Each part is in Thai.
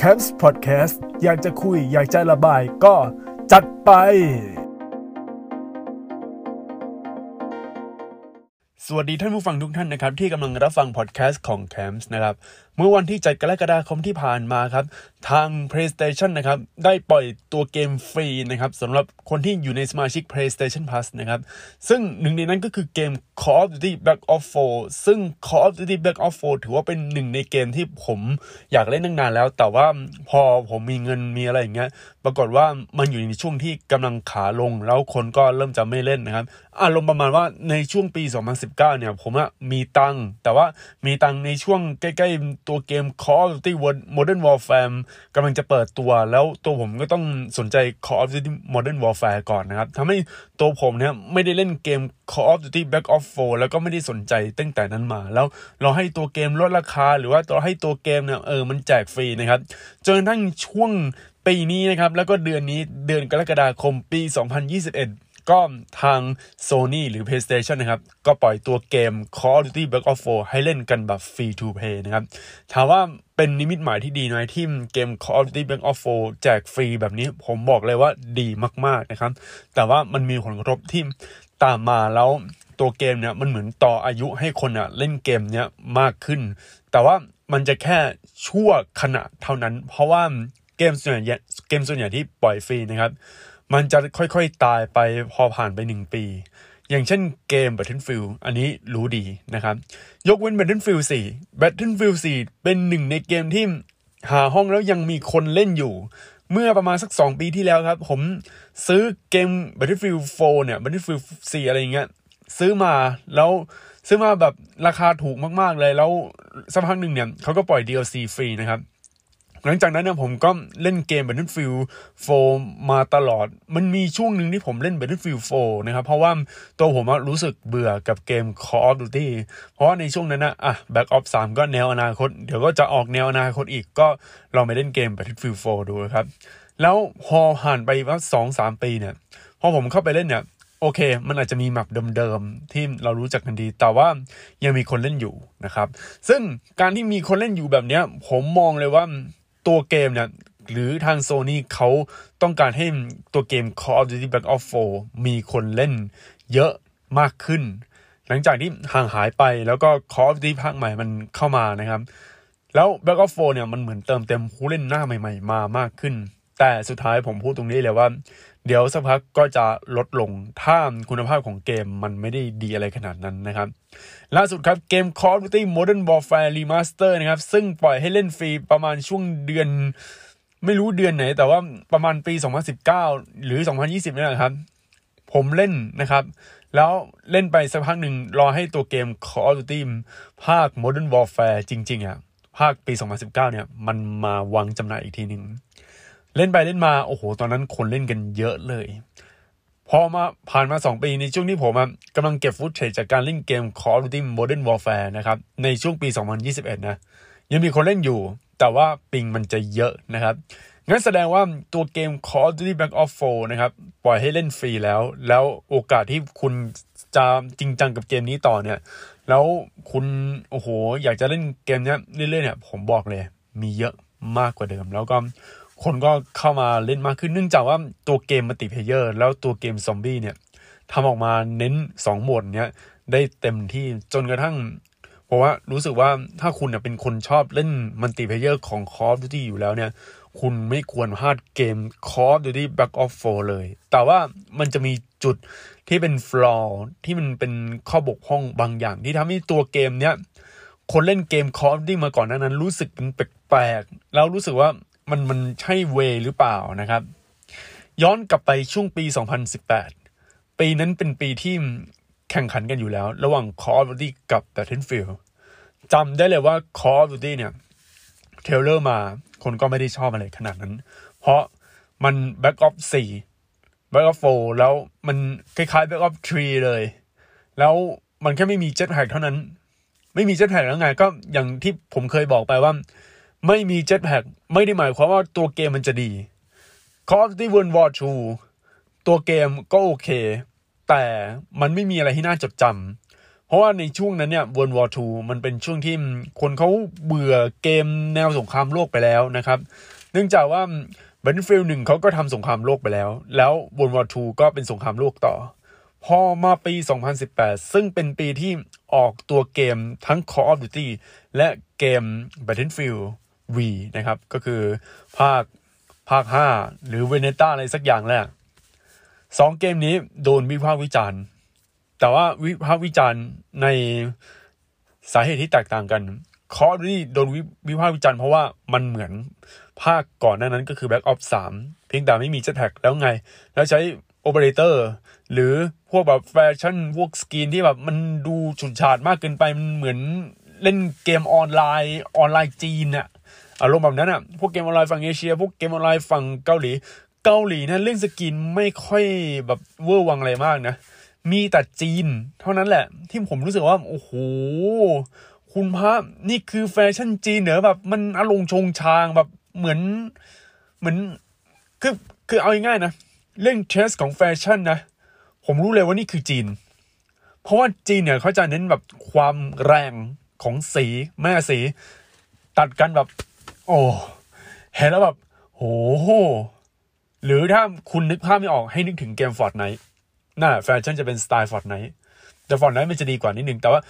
c a m p s Podcast อยากจะคุย อยากจะระบายก็จัดไป สวัสดีท่านผู้ฟังทุกท่านนะครับ ที่กำลังรับฟังพอดแคสต์ของ Camps นะครับ เมื่อวันที่ 7 กรกฎาคมที่ผ่านมาครับ ทาง PlayStation นะครับ ได้ปล่อยตัวเกมฟรีนะครับสำหรับคนที่อยู่ในสมาชิก PlayStation Plus นะครับ ซึ่งหนึ่งในนั้นก็คือเกม Call of Duty Black Ops 4 ซึ่ง Call of Duty Black Ops 4 ถือว่าเป็นหนึ่งในเกมที่ผมอยากเล่นตั้งนานแล้ว แต่ว่าพอผมมีเงินมีอะไรอย่างเงี้ย ปรากฏว่ามันอยู่ในช่วงที่กำลังขาลง แล้วคนก็เริ่มจะไม่เล่นนะครับ อารมณ์ประมาณว่าในช่วงปี 2019 เนี่ย ผมอะมีตังแต่ว่ามีตังในช่วงใกล้ๆตัวเกม Call of Duty Modern Warfare กำลังจะเปิดตัว แล้วตัวผมก็ต้องสนใจ Call of Duty Modern Warfare ก่อนนะครับทำให้ตัวผมเนี่ยไม่ได้เล่นเกม Call of Duty Black Ops 4 แล้วก็ไม่ได้สนใจตั้งแต่นั้นมา แล้วเราให้ตัวเกมลดราคา หรือว่าตัวให้ตัวเกมเนี่ยเออมันแจกฟรีนะครับจนกระทั่งช่วงปีนี้นะครับแล้วก็เดือนนี้เดือนกรกฎาคมปี 2021 ก็ทาง Sony หรือ PlayStation นะครับ ก็ปล่อยตัวเกม Call of Duty Black Ops 4 ให้เล่นกันแบบ Free to Play นะครับ ถามว่าเป็นนิมิตหมายที่ดีน้อยที่เกม Call of Duty Black Ops 4 แจกฟรีแบบนี้ผมบอกเลยว่าดีมาก ๆ นะครับ แต่ว่ามันมีผลกระทบที่ตามมาแล้วตัวเกมเนี่ยมันเหมือนต่ออายุให้คนอะเล่นเกมเนี้ยมากขึ้น แต่ว่ามันจะแค่ชั่วขณะเท่านั้น เพราะว่าเกมส่วนใหญ่เกมส่วนใหญ่ที่ปล่อยฟรีนะครับ มันจะค่อยๆตายไปพอผ่านไปหนึ่งปี อย่างเช่นเกม Battlefield อันนี้รู้ดีนะครับ ยกเว้น Battlefield 4 Battlefield 4 เป็นหนึ่งในเกมที่หาห้องแล้วยังมีคนเล่นอยู่ เมื่อประมาณสัก 2 ปีที่แล้วครับ ผมซื้อเกม Battlefield 4 เนี่ย Battlefield 4 อะไรอย่างเงี้ยซื้อมาแล้วซื้อมาแบบราคาถูกมากๆเลยแล้วสักพักหนึ่งเนี่ยเขาก็ปล่อย DLC ฟรีนะครับ หลังจากนั้นเนี่ยผมก็เล่นเกม Battlefield 4 มาตลอด มันมีช่วงหนึ่งที่ผมเล่น Battlefield 4 นะครับ เพราะว่าตัวผมรู้สึกเบื่อกับเกม Call of Duty เพราะว่าในช่วงนั้นนะอะ Back Ops 3 ก็แนวอนาคต เดี๋ยวก็จะออกแนวอนาคตอีกก็ลองไปเล่นเกม Battlefield 4 ดูครับ แล้วพอผ่านไปว่าสองสามปีเนี่ย พอผมเข้าไปเล่นเนี่ยโอเค มันอาจจะมีแมปเดิมๆ ที่เรารู้จักกันดี แต่ว่ายังมีคนเล่นอยู่นะครับ ซึ่งการที่มีคนเล่นอยู่แบบนี้ผมมองเลยว่า ตัวเกมเนี่ยหรือทางโซนี่เขาต้องการให้ตัวเกม Call of Duty Black Ops 4 มีคนเล่นเยอะมากขึ้น หลังจากที่ห่างหายไปแล้วก็ Call of Duty ภาคใหม่มันเข้ามานะครับ แล้ว Black Ops 4 เนี่ยมันเหมือนเติมเต็มผู้เล่นหน้าใหม่ ๆ มามากขึ้น แต่สุดท้ายผมพูดตรงนี้เลยว่า เดี๋ยวสักพักก็จะลดลงถ้าคุณภาพของเกมมันไม่ได้ดีอะไรขนาดนั้นนะครับ ล่าสุดครับเกม Call of Duty Modern Warfare Remaster นะครับ ซึ่งปล่อยให้เล่นฟรีประมาณช่วงเดือน ไม่รู้เดือนไหน แต่ว่าประมาณปี 2019 หรือ 2020นี่แหละครับ ผมเล่นนะครับ แล้วเล่นไปสักพักหนึ่งรอให้ตัวเกม Call of Duty ภาค Modern Warfare จริง ๆอะภาคปี 2019 เนี่ย มันมาวางจำหน่ายอีกทีหนึ่ง เล่นไปเล่นมาโอ้โห ตอนนั้นคนเล่นกันเยอะเลย พอมาผ่านมา 2 ปีในช่วงที่ผมกำลังเก็บฟุตเทจจากการเล่นเกม Call of Duty Modern Warfare นะครับในช่วงปี 2021 นะยังมีคนเล่นอยู่ แต่ว่าปิงมันจะเยอะนะครับงั้นแสดงว่าตัวเกม Call of Duty Black Ops 4นะครับปล่อยให้เล่นฟรีแล้ว แล้วโอกาสที่คุณจะจริงจังกับเกมนี้ต่อเนี่ย แล้วคุณโอ้โหอยากจะเล่นเกมนี้เรื่อยๆเนี่ยผมบอกเลย มีเยอะมากกว่าเดิม แล้วก็ คนก็เข้ามาเล่นมากขึ้นเนื่องจากว่าตัวเกมมัลติเพเยอร์แล้วตัวเกมซอมบี้เนี่ยทำออกมาเน้น 2 โหมดเนี้ยได้เต็มที่จนกระทั่ง เพราะว่ารู้สึกว่าถ้าคุณเป็นคนชอบเล่น multiplayer ของ Call of Duty อยู่แล้วเนี่ย คุณไม่ควรพลาดเกม Call of Duty Black Ops 4 เลย แต่ว่ามันจะมีจุดที่เป็น flaw ที่มันเป็นข้อบกพร่องบางอย่าง ที่ทำให้ตัวเกมเนี้ยคนเล่นเกม Call of Duty มาก่อนนั้นรู้สึกแปลกๆแล้วรู้สึกว่า มันมันใช่ way หรือเปล่านะครับ ย้อนกลับไปช่วงปี 2018 ปีนั้นเป็นปีที่แข่งขันกันอยู่แล้ว ระหว่าง Call of Duty กับ Battlefield จำได้เลยว่า Call of Duty เนี่ยเทเลอร์มาคนก็ไม่ได้ชอบอะไรขนาดนั้น เพราะมัน Back Ops 4 Back Ops 4แล้วมันคล้ายๆ Back Ops 3เลย แล้วมันแค่ไม่มีเจ็ตแพ็กเท่านั้น ไม่มีเจ็ตแพ็กแล้วไงก็อย่างที่ผมเคยบอกไปว่า ไม่มีเจ็ตแพ็กไม่ได้หมายความว่าตัวเกมมันจะดี Call of Duty World War 2ตัวเกมก็โอเค แต่มันไม่มีอะไรที่น่าจดจำเพราะว่าในช่วงนั้นเนี่ย World War II มันเป็นช่วงที่คนเขาเบื่อเกมแนวสงครามโลกไปแล้วนะครับ เนื่องจากว่า Battlefield หนึ่งเขาก็ทำสงครามโลกไปแล้ว แล้ว World War II ก็เป็นสงครามโลกต่อ พอมาปี 2018 ซึ่งเป็นปีที่ออกตัวเกมทั้ง Call of Duty และเกม Battlefield V นะครับ ก็คือภาคภาค 5 หรือ Vendetta อะไรสักอย่างแรกสองเกมนี้โดนวิพากษ์วิจารณ์ แต่ว่าวิพากษ์วิจารณ์ในสาเหตุที่แตกต่างกัน Call of Duty โดนวิพากษ์วิจารณ์เพราะว่ามันเหมือนภาคก่อนหน้านั้นก็คือ Black Ops 3เพียงแต่ไม่มี Jetpack แล้วไง แล้วใช้โอเปอเรเตอร์หรือพวกแบบแฟชั่นพวก skin ที่แบบมันดูฉุดฉาดมากเกินไป มันเหมือนเล่นเกมออนไลน์ออนไลน์จีนอะ อารมณ์แบบนั้นอะพวกเกมออนไลน์ฝั่งเอเชีย พวกเกมออนไลน์ฝั่งเกาหลี เกาหลีนะเล่น skin ไม่ค่อยแบบเวอร์วังอะไรมากนะ มีแต่จีน เท่านั้นแหละ ที่ผมรู้สึกว่า โอ้โห คุณพระนี่คือแฟชั่นจีนเหรอแบบมันอารมณ์ชงชางแบบเหมือนเหมือนคือคือเอาง่ายๆนะ เรื่อง taste ของแฟชั่นนะ ผมรู้เลยว่านี่คือจีน เพราะว่าจีนเนี่ยเขาจะเน้นแบบความแรงของสีแม่สี ตัดกันแบบ โอ้เห็นแล้วแบบโหหรือถ้าคุณนึกภาพไม่ออกให้นึกถึงเกม Fortnite น่ะแฟชั่นจะเป็นสไตล์ Fortnite แต่ Fortnite มันจะดีกว่านิดนึงแต่ว่า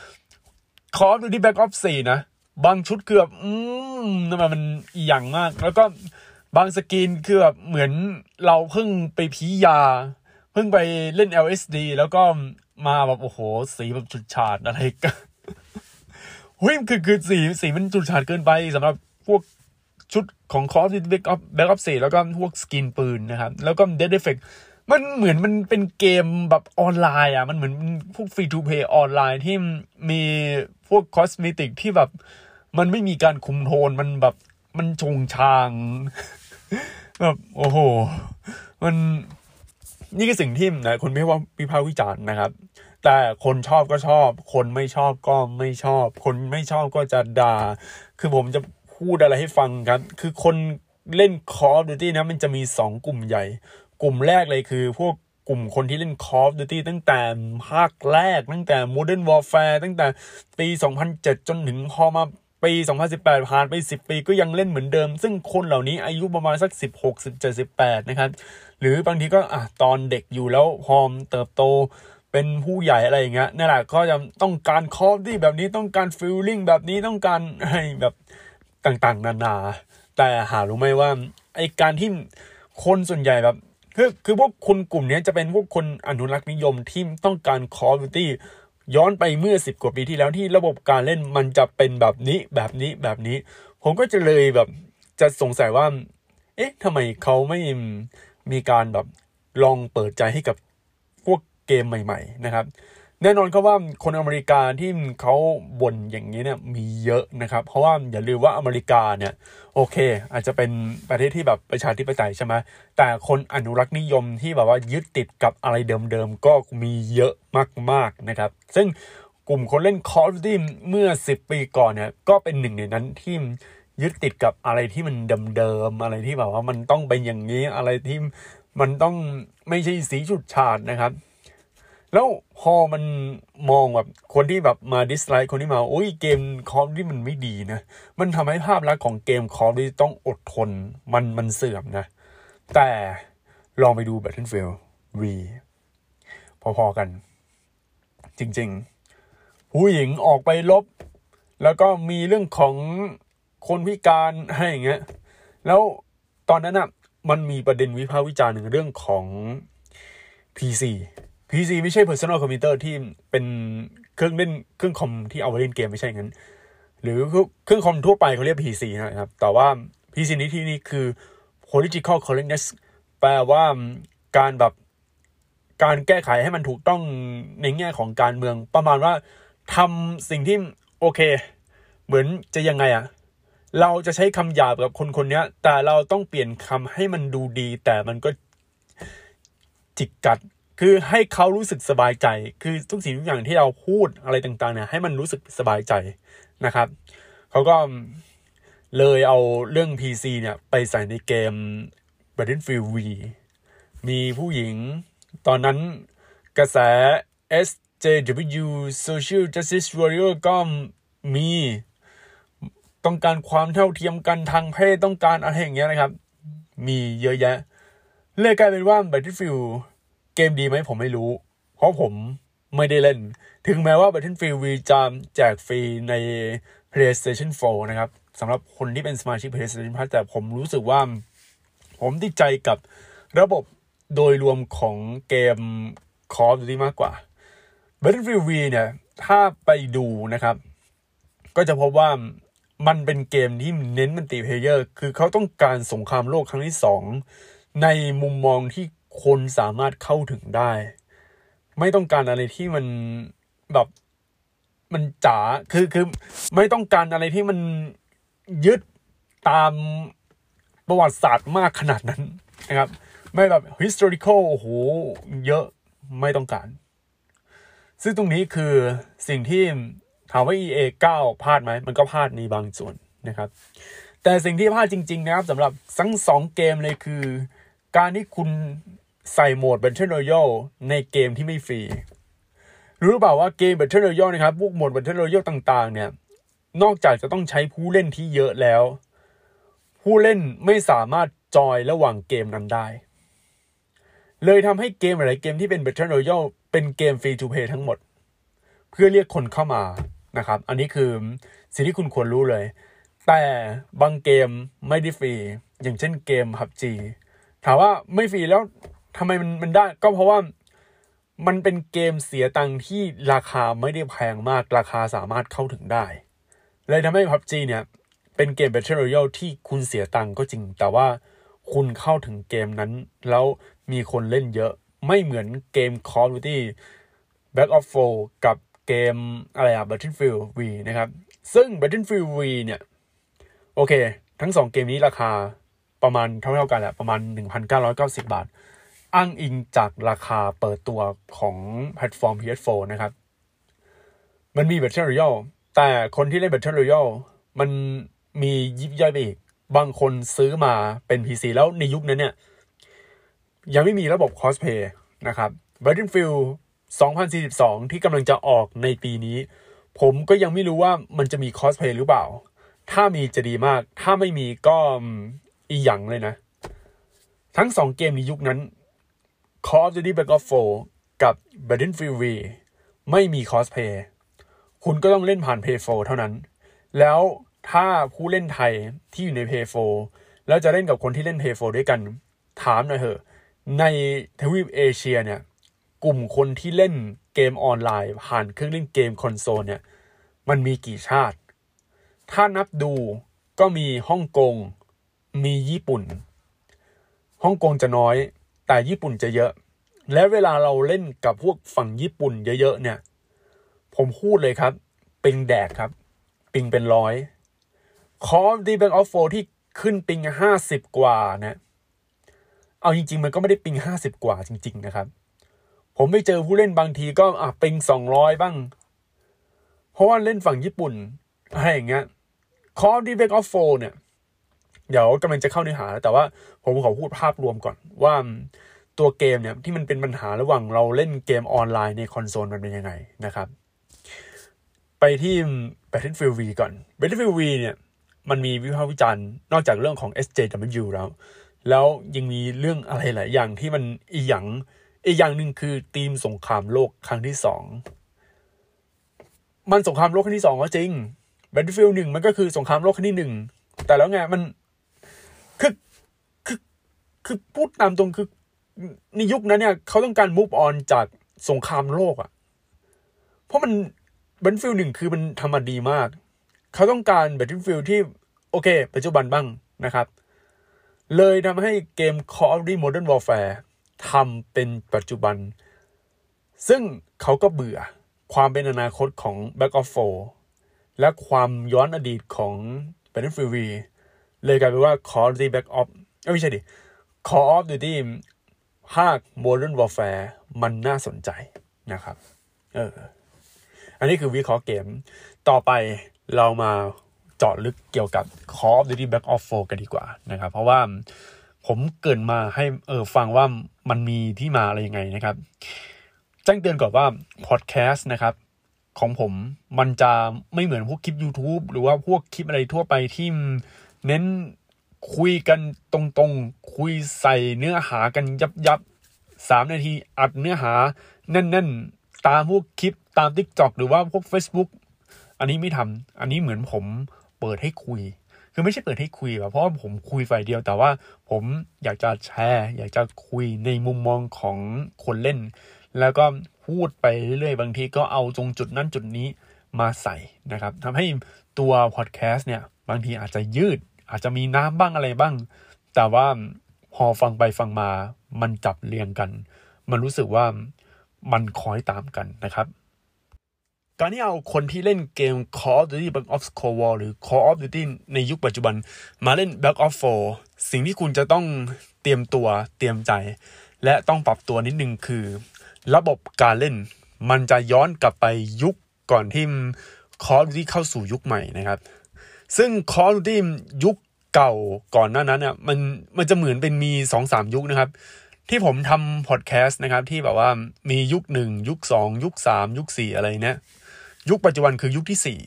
Call of Duty Black Ops สี่นะ บางชุดคือแบบอืมทำไมมันอย่างมาก แล้วก็บาง skin คือแบบเหมือนเราเพิ่งไปพี้ยา เพิ่งไปเล่น LSD แล้วก็มาแบบ โอ้โห สีแบบฉูดฉาดอะไรกันเฮ้ยคือคือสีสีมันฉูดฉาดเกินไปสำหรับพวก ชุดของ Call of Duty Black Ops Black Ops สี่แล้วก็พวก skin ปืนนะครับ แล้วก็ death effect มันเหมือนมันเป็นเกมแบบออนไลน์อะ มันเหมือนพวกฟรีทูเพย์ออนไลน์ที่มีพวกคอสเมติกที่แบบ มันไม่มีการคุมโทนมันแบบมันชงชาง แบบโอ้โห มันนี่คือสิ่งที่นะคนไม่ว่าวิพากษ์วิจารณ์นะครับ แต่คนชอบก็ชอบ คนไม่ชอบก็ไม่ชอบ คนไม่ชอบก็จะด่า คือผมจะ พูดอะไรให้ฟังครับ คือคนเล่น Call of Duty นะมันจะมีสองกลุ่มใหญ่ กลุ่มแรกเลยคือ พวกกลุ่มคนที่เล่น Call of Duty ตั้งแต่ภาคแรก ตั้งแต่ Modern Warfare ตั้งแต่ปี 2007 จนถึงพอมาปี 2018 ผ่านไป 10 ปีก็ยังเล่นเหมือนเดิม ซึ่งคนเหล่านี้อายุประมาณสัก 16 17 18 นะครับ หรือบางทีก็อะตอนเด็กอยู่แล้วพอมเติบโตเป็นผู้ใหญ่อะไรอย่างเงี้ยนี่แหละก็จะต้องการคอฟที่แบบนี้ต้องการฟิลลิ่งแบบนี้ต้องการให้แบบ ต่างๆ นานา แต่หารู้ไหมว่าไอการที่คนส่วนใหญ่แบบคือคือพวกคนกลุ่มนี้จะเป็นพวกคนอนุรักษ์นิยมที่ต้องการ Call of Duty ย้อนไปเมื่อสิบกว่าปีที่แล้วที่ระบบการเล่นมันจะเป็นแบบนี้แบบนี้แบบนี้ ผมก็จะเลยแบบจะสงสัยว่า เอ๊ะทำไมเขาไม่มีการแบบลองเปิดใจให้กับพวกเกมใหม่ ๆ นะครับ แน่นอนครับว่าคนอเมริกาที่เขาบ่นอย่างนี้เนี่ยมีเยอะนะครับ เพราะว่าอย่าลืมว่าอเมริกาเนี่ยโอเค อาจจะเป็นประเทศที่แบบประชาธิปไตยใช่ไหมแต่คนอนุรักษ์นิยมที่แบบว่ายึดติดกับอะไรเดิมๆก็มีเยอะมากๆนะครับ ซึ่งกลุ่มคนเล่น Call of Duty เมื่อ 10 ปีก่อนเนี่ยก็เป็นหนึ่งในนั้นที่ยึดติดกับอะไรที่มันเดิมๆอะไรที่แบบว่ามันต้องเป็นอย่างนี้อะไรที่มันต้องไม่ใช่สีชุดฉาดนะครับ แล้วพอมันมองแบบคนที่แบบมาดิสไลค์คนที่มาโอ้ยเกมคอมที่มันไม่ดีนะ มันทำให้ภาพลักษณ์ของเกมคอมที่ต้องอดทนมันมันเสื่อมนะ แต่ลองไปดู Battlefield V พอๆกัน จริงๆ ผู้หญิงออกไปลบ แล้วก็มีเรื่องของคนพิการให้อย่างเงี้ยแล้วตอนนั้นอะมันมีประเด็นวิพากษ์วิจารณ์หนึ่งเรื่องของ PC PC ไม่ใช่ personal computer ที่เป็นเครื่องเล่นเครื่องคอมที่เอาไว้เล่นเกมไม่ใช่งั้น หรือเครื่องคอมทั่วไปเขาเรียก PC นะครับ แต่ว่า PC นี้ที่นี่คือ political correctness แปลว่าการแบบการแก้ไขให้มันถูกต้องในแง่ของการเมืองประมาณว่าทำสิ่งที่โอเค เหมือนจะยังไงอะเราจะใช้คำหยาบกับคนคนนี้แต่เราต้องเปลี่ยนคำให้มันดูดี แต่มันก็จิกกัด คือให้เขารู้สึกสบายใจ คือทุกสิ่งทุกอย่างที่เราพูดอะไรต่างๆเนี่ยให้มันรู้สึกสบายใจนะครับเขาก็เลยเอาเรื่อง PC เนี่ยไปใส่ในเกม Battlefield V มีผู้หญิงตอนนั้นกระแส SJW Social Justice Warrior ก็มีต้องการความเท่าเทียมกันทางเพศต้องการอะไรอย่างเงี้ยนะครับ มีเยอะแยะ เลยกลายเป็นว่า Battlefield เกมดีไหมผมไม่รู้ เพราะผมไม่ได้เล่น ถึงแม้ว่า Battlefield V จะแจกฟรีใน PlayStation 4 นะครับสำหรับคนที่เป็นสมาชิก PlayStation Plus แต่ผมรู้สึกว่า ผมติดใจกับระบบโดยรวมของเกม Call of Duty มากกว่า Battlefield V เนี่ย ถ้าไปดูนะครับ ก็จะพบว่ามันเป็นเกมที่เน้นมันติเพลเยอร์ คือเขาต้องการสงครามโลกครั้งที่สองในมุมมองที่ คนสามารถเข้าถึงได้ ไม่ต้องการอะไรที่มันแบบมันจ๋าคือคือไม่ต้องการอะไรที่มันยึดตามประวัติศาสตร์มากขนาดนั้นนะครับ ไม่แบบ historical โอ้โหเยอะไม่ต้องการ ซึ่งตรงนี้คือสิ่งที่ถามว่า EA 9พลาดไหม มันก็พลาดในบางส่วนนะครับ แต่สิ่งที่พลาดจริง ๆ นะครับสำหรับทั้งสองเกมเลยคือ การที่คุณ ใส่โหมด Battle Royale ในเกมที่ไม่ฟรี รู้หรือเปล่าว่าเกม Battle Royale นะครับ พวกโหมด Battle Royale ต่างๆ เนี่ย นอกจากจะต้องใช้ผู้เล่นที่เยอะแล้ว ผู้เล่นไม่สามารถจอยระหว่างเกมนั้นได้ เลยทำให้เกมหลายเกมที่เป็น Battle Royale เป็นเกมฟรีทูเพย์ทั้งหมด เพื่อเรียกคนเข้ามานะครับ อันนี้คือสิ่งที่คุณควรรู้เลย แต่บางเกมไม่ได้ฟรี อย่างเช่นเกม PUBG ถามว่าไม่ฟรีแล้ว ทำไมมันมันได้ก็เพราะว่ามันเป็นเกมเสียตังค์ที่ราคาไม่ได้แพงมากราคาสามารถเข้าถึงได้ เลยทำให้ PUBG เนี่ย เป็นเกม Battle Royale ที่คุณเสียตังค์ก็จริง แต่ว่าคุณเข้าถึงเกมนั้น แล้วมีคนเล่นเยอะไม่เหมือนเกม Call of Duty Back of f o r กับเกมอะไรอะ Battlefield V นะครับ ซึ่ง Battlefield V เนี่ย โอเค ทั้งสองเกมนี้ราคาประมาณเท่าๆกันแหละประมาณ 1,990 บาท อ้างอิงจากราคาเปิดตัวของแพลตฟอร์ม PS4 นะครับ มันมี Battle Royale แต่คนที่เล่น Battle Royale มันมียิบย่อยไปอีก บางคนซื้อมาเป็น PC แล้วในยุคนั้นเนี่ย ยังไม่มีระบบ cosplay นะครับ Battlefield 2042 ที่กำลังจะออกในปีนี้ ผมก็ยังไม่รู้ว่ามันจะมี cosplay หรือเปล่า ถ้ามีจะดีมาก ถ้าไม่มีก็อีหยังเลยนะ ทั้งสองเกมในยุคนั้น Call of Duty Black Ops 4 กับ Battlefield V ไม่มี cosplay คุณก็ต้องเล่นผ่าน Play 4เท่านั้น แล้วถ้าผู้เล่นไทยที่อยู่ใน Play 4แล้วจะเล่นกับคนที่เล่น Play 4ด้วยกัน ถามหน่อยเถอะ ในทวีปเอเชียเนี่ย กลุ่มคนที่เล่นเกมออนไลน์ ผ่านเครื่องเล่นเกมคอนโซลเนี่ย มันมีกี่ชาติ ถ้านับดูก็มีฮ่องกง มีญี่ปุ่น ฮ่องกงจะน้อย แต่ญี่ปุ่นจะเยอะ และเวลาเราเล่นกับพวกฝั่งญี่ปุ่นเยอะๆเนี่ย ผมพูดเลยครับ ปิงแดกครับ ปิงเป็นร้อยคอร์ดีแบงออฟโฟที่ขึ้นปิงห้าสิบกว่านะเอาจริง ๆ มันก็ไม่ได้ปิงห้าสิบกว่าจริง ๆ นะครับ ผมไปเจอผู้เล่นบางทีก็อะปิงสองร้อยบ้าง เพราะว่าเล่นฝั่งญี่ปุ่นอะไรอย่างเงี้ย Call of Duty Black Ops 4เนี่ย เดี๋ยวกำลังจะเข้าเนื้อหา แต่ว่าผมขอพูดภาพรวมก่อนว่าตัวเกมเนี่ยที่มันเป็นปัญหาระหว่างเราเล่นเกมออนไลน์ในคอนโซลมันเป็นยังไงนะครับ ไปที่ Battlefield V ก่อน Battlefield V เนี่ยมันมีวิพากษ์วิจารณ์นอกจากเรื่องของ SJW แล้ว แล้วยังมีเรื่องอะไรหลายอย่างที่มันอีหยังอีกอย่างหนึ่งคือธีมสงครามโลกครั้งที่สองมันสงครามโลกครั้งที่สองก็จริง Battlefield หนึ่งมันก็คือสงครามโลกครั้งที่หนึ่งแต่แล้วไงมัน คือพูดตามตรงคือในยุคนั้นเนี่ยเขาต้องการ move on จากสงครามโลกอะ่ะ เพราะมัน Battlefield หนึ่งคือมันทำมาดีมาก เขาต้องการ Battlefield ที่โอเค ปัจจุบันบ้างนะครับ เลยทำให้เกม Call of Duty Modern Warfare ทำเป็นปัจจุบัน ซึ่งเขาก็เบื่อความเป็นอนาคตของ Back of 4 และความย้อนอดีตของ Battlefield V เลยกลายเป็นว่า Call of Duty Back of ไม่ใช่ดิ Call of Duty ภาค Modern Warfare มันน่าสนใจนะครับ เออ อันนี้คือวิเคราะห์เกม ต่อไปเรามาเจาะลึกเกี่ยวกับ Call of Duty Back of 4กันดีกว่านะครับ เพราะว่าผมเกินมาให้เออฟังว่ามันมีที่มาอะไรยังไงนะครับแจ้งเตือนก่อนว่าพอดแคสต์นะครับ ของผมมันจะไม่เหมือนพวกคลิป YouTube หรือว่าพวกคลิปอะไรทั่วไปที่เน้น คุยกันตรงๆ คุยใส่เนื้อหากันยับยับสามนาทีอัดเนื้อหาแน่นๆ ตามพวกคลิปตาม t ิ k t o k หรือว่าพวก Facebook อันนี้ไม่ทำอันนี้เหมือนผมเปิดให้คุย คือไม่ใช่เปิดให้คุยแบบเพราะว่าผมคุยฝ่ายเดียว แต่ว่าผมอยากจะแชร์ อยากจะคุยในมุมมองของคนเล่น แล้วก็พูดไปเรื่อยๆ บางทีก็เอาตรงจุดนั้นจุดนี้มาใส่นะครับทำให้ตัวพอดแคสต์เนี่ย บางทีอาจจะยืด อาจจะมีน้ำบ้างอะไรบ้าง แต่ว่าพอฟังไปฟังมา มันจับเรียงกัน มันรู้สึกว่ามันคอยตามกันนะครับการที่เอาคนที่เล่นเกม Call of Duty Black Ops Cold War หรือ Call of Duty ในยุคปัจจุบัน มาเล่น Black Ops 4 สิ่งที่คุณจะต้องเตรียมตัวเตรียมใจ และต้องปรับตัวนิดนึงคือ ระบบการเล่น มันจะย้อนกลับไปยุคก่อนที่ Call of Duty เข้าสู่ยุคใหม่นะครับ ซึ่ง Call of Duty ยุคเก่าก่อนหน้านั้นเนี่ยมันมันจะเหมือนเป็นมีสองสามยุคนะครับ ที่ผมทำพอดแคสต์นะครับ ที่แบบว่ามียุคหนึ่งยุคสองยุคสามยุคสี่อะไรเนี่ยยุคปัจจุบันคือยุคที่สี่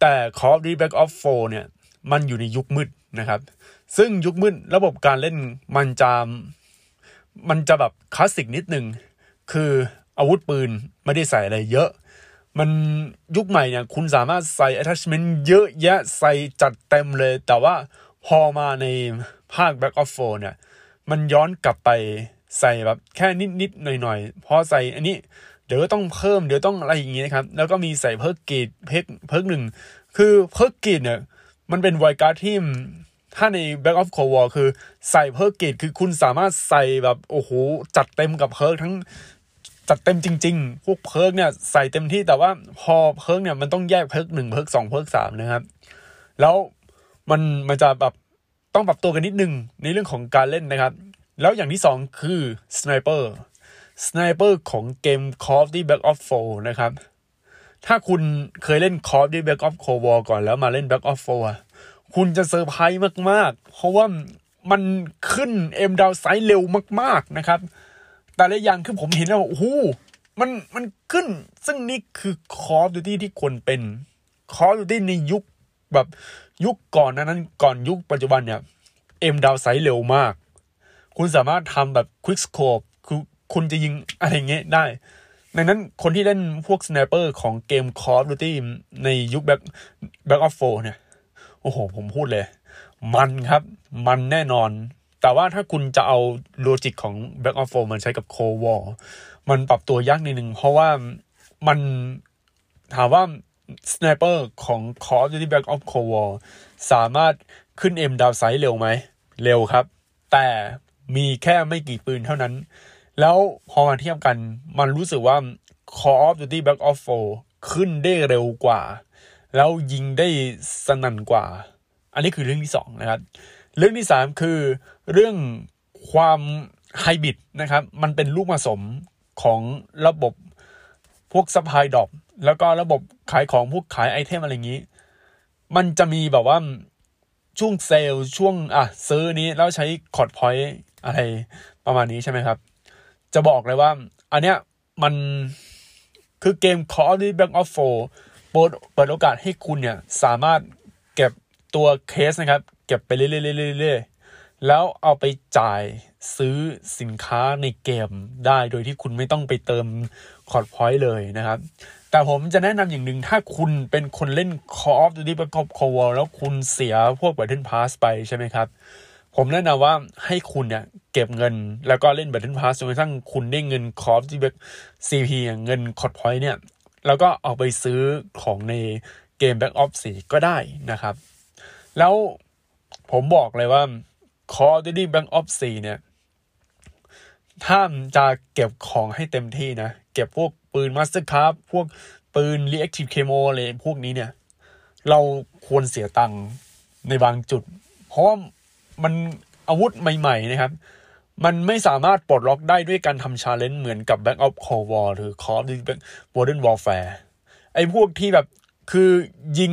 แต่ Call of Duty Black Ops 4เนี่ย มันอยู่ในยุคมืดนะครับ ซึ่งยุคมืดระบบการเล่นมันจะมันจะแบบคลาสสิกนิดหนึ่งคืออาวุธปืนไม่ได้ใส่อะไรเยอะ มันยุคใหม่เนี่ยคุณสามารถใส่ attachment เยอะแยะใส่จัดเต็มเลย แต่ว่าพอมาในภาค Black Ops 4เนี่ย มันย้อนกลับไปใส่แบบแค่นิดๆหน่อยๆพอใส่อันนี้เดี๋ยวต้องเพิ่มเดี๋ยวต้องอะไรอย่างงี้นะครับ แล้วก็มีใส่ Perk Greed perk perk หนึ่งคือ Perk Greed เนี่ยมันเป็น wildcard ที่ถ้าใน Black Ops Cold War คือใส่ Perk Greed คือคุณสามารถใส่แบบ โอ้โห จัดเต็มกับ perk ทั้ง จัดเต็มจริง ๆ พวก perk เนี่ยใส่เต็มที่แต่ว่าพอ perk เนี่ยมันต้องแยก perk หนึ่ง perk สอง perk สามนะครับ แล้วมันมันจะแบบต้องปรับตัวกันนิดนึงในเรื่องของการเล่นนะครับ แล้วอย่างที่สองคือ sniper sniper ของเกม Call of Duty Black Ops 4นะครับ ถ้าคุณเคยเล่น Call of Duty Black Ops Cold War ก่อนแล้วมาเล่น Black Ops 4คุณจะเซอร์ไพรส์มาก ๆ เพราะว่ามันขึ้น aim down sight เร็วมาก ๆ นะครับ แต่ละอย่างคือผมเห็นแล้วโอ้โหมันมันขึ้น ซึ่งนี่คือ Call of Duty ที่ควรเป็น Call of Duty ในยุคแบบยุคก่อนนั้นก่อนยุคปัจจุบันเนี่ย aim down sight เร็วมาก คุณสามารถทำแบบ Quick Scope คือคุณจะยิงอะไรเงี้ยได้ดังนั้นคนที่เล่นพวก sniper ของเกม Call of Duty ในยุค Black Black Ops 4เนี่ย โอ้โห ผมพูดเลย มันครับ มันแน่นอน แต่ว่าถ้าคุณจะเอา logic ของ Back of 4มันใช้กับ Cold War มันปรับตัวยากนิดนึง เพราะว่ามันถามว่า sniper ของ Call of Duty Black Ops Cold War สามารถขึ้น aim down sight เร็วไหม เร็วครับ แต่มีแค่ไม่กี่ปืนเท่านั้น แล้วพอมาเทียบกันมันรู้สึกว่า Call of Duty Black Ops 4 ขึ้นได้เร็วกว่า แล้วยิงได้สนั่นกว่า อันนี้คือเรื่องที่สองนะครับ เรื่องที่สามคือเรื่องความไฮบิดนะครับ มันเป็นลูกผสมของระบบพวก supply drop แล้วก็ระบบขายของพวกขาย item อะไรอย่างนี้ มันจะมีแบบว่าช่วงเซลล์ช่วงอะซื้อนี้แล้วใช้COD Point อะไรประมาณนี้ใช่ไหมครับ จะบอกเลยว่า อันเนี้ยมันคือเกม Call of Duty Black Ops 4เปิดเปิดโอกาสให้คุณเนี่ย สามารถเก็บตัวเคสนะครับ เก็บไปเรื่อยๆแล้วเอาไปจ่ายซื้อสินค้าในเกมได้โดยที่คุณไม่ต้องไปเติม COD Point เลยนะครับ แต่ผมจะแนะนำอย่างหนึ่งถ้าคุณเป็นคนเล่น Call of Duty Black Ops Cold War แล้วคุณเสียพวก Battle Pass ไปใช่ไหมครับผมแนะนำว่าให้คุณเนี่ยเก็บเงินแล้วก็เล่น Battle Pass จนกระทั่งคุณได้เงิน Call of Duty Black CP เงิน COD Point เนี่ยแล้วก็เอาไปซื้อของในเกม Black Ops 4ก็ได้นะครับ แล้ว ผมบอกเลยว่า Call of Duty Black Ops 4เนี่ย ถ้าจะเก็บของให้เต็มที่นะ เก็บพวกปืน Master Craft พวกปืน Reactive Camo อะไรพวกนี้เนี่ย เราควรเสียตังค์ในบางจุด เพราะว่ามันอาวุธใหม่ ๆ นะครับ มันไม่สามารถปลดล็อกได้ด้วยการทำชาเลนจ์เหมือนกับ Back of Cold War หรือ Call of Duty Modern Warfare ไอ้พวกที่แบบคือยิง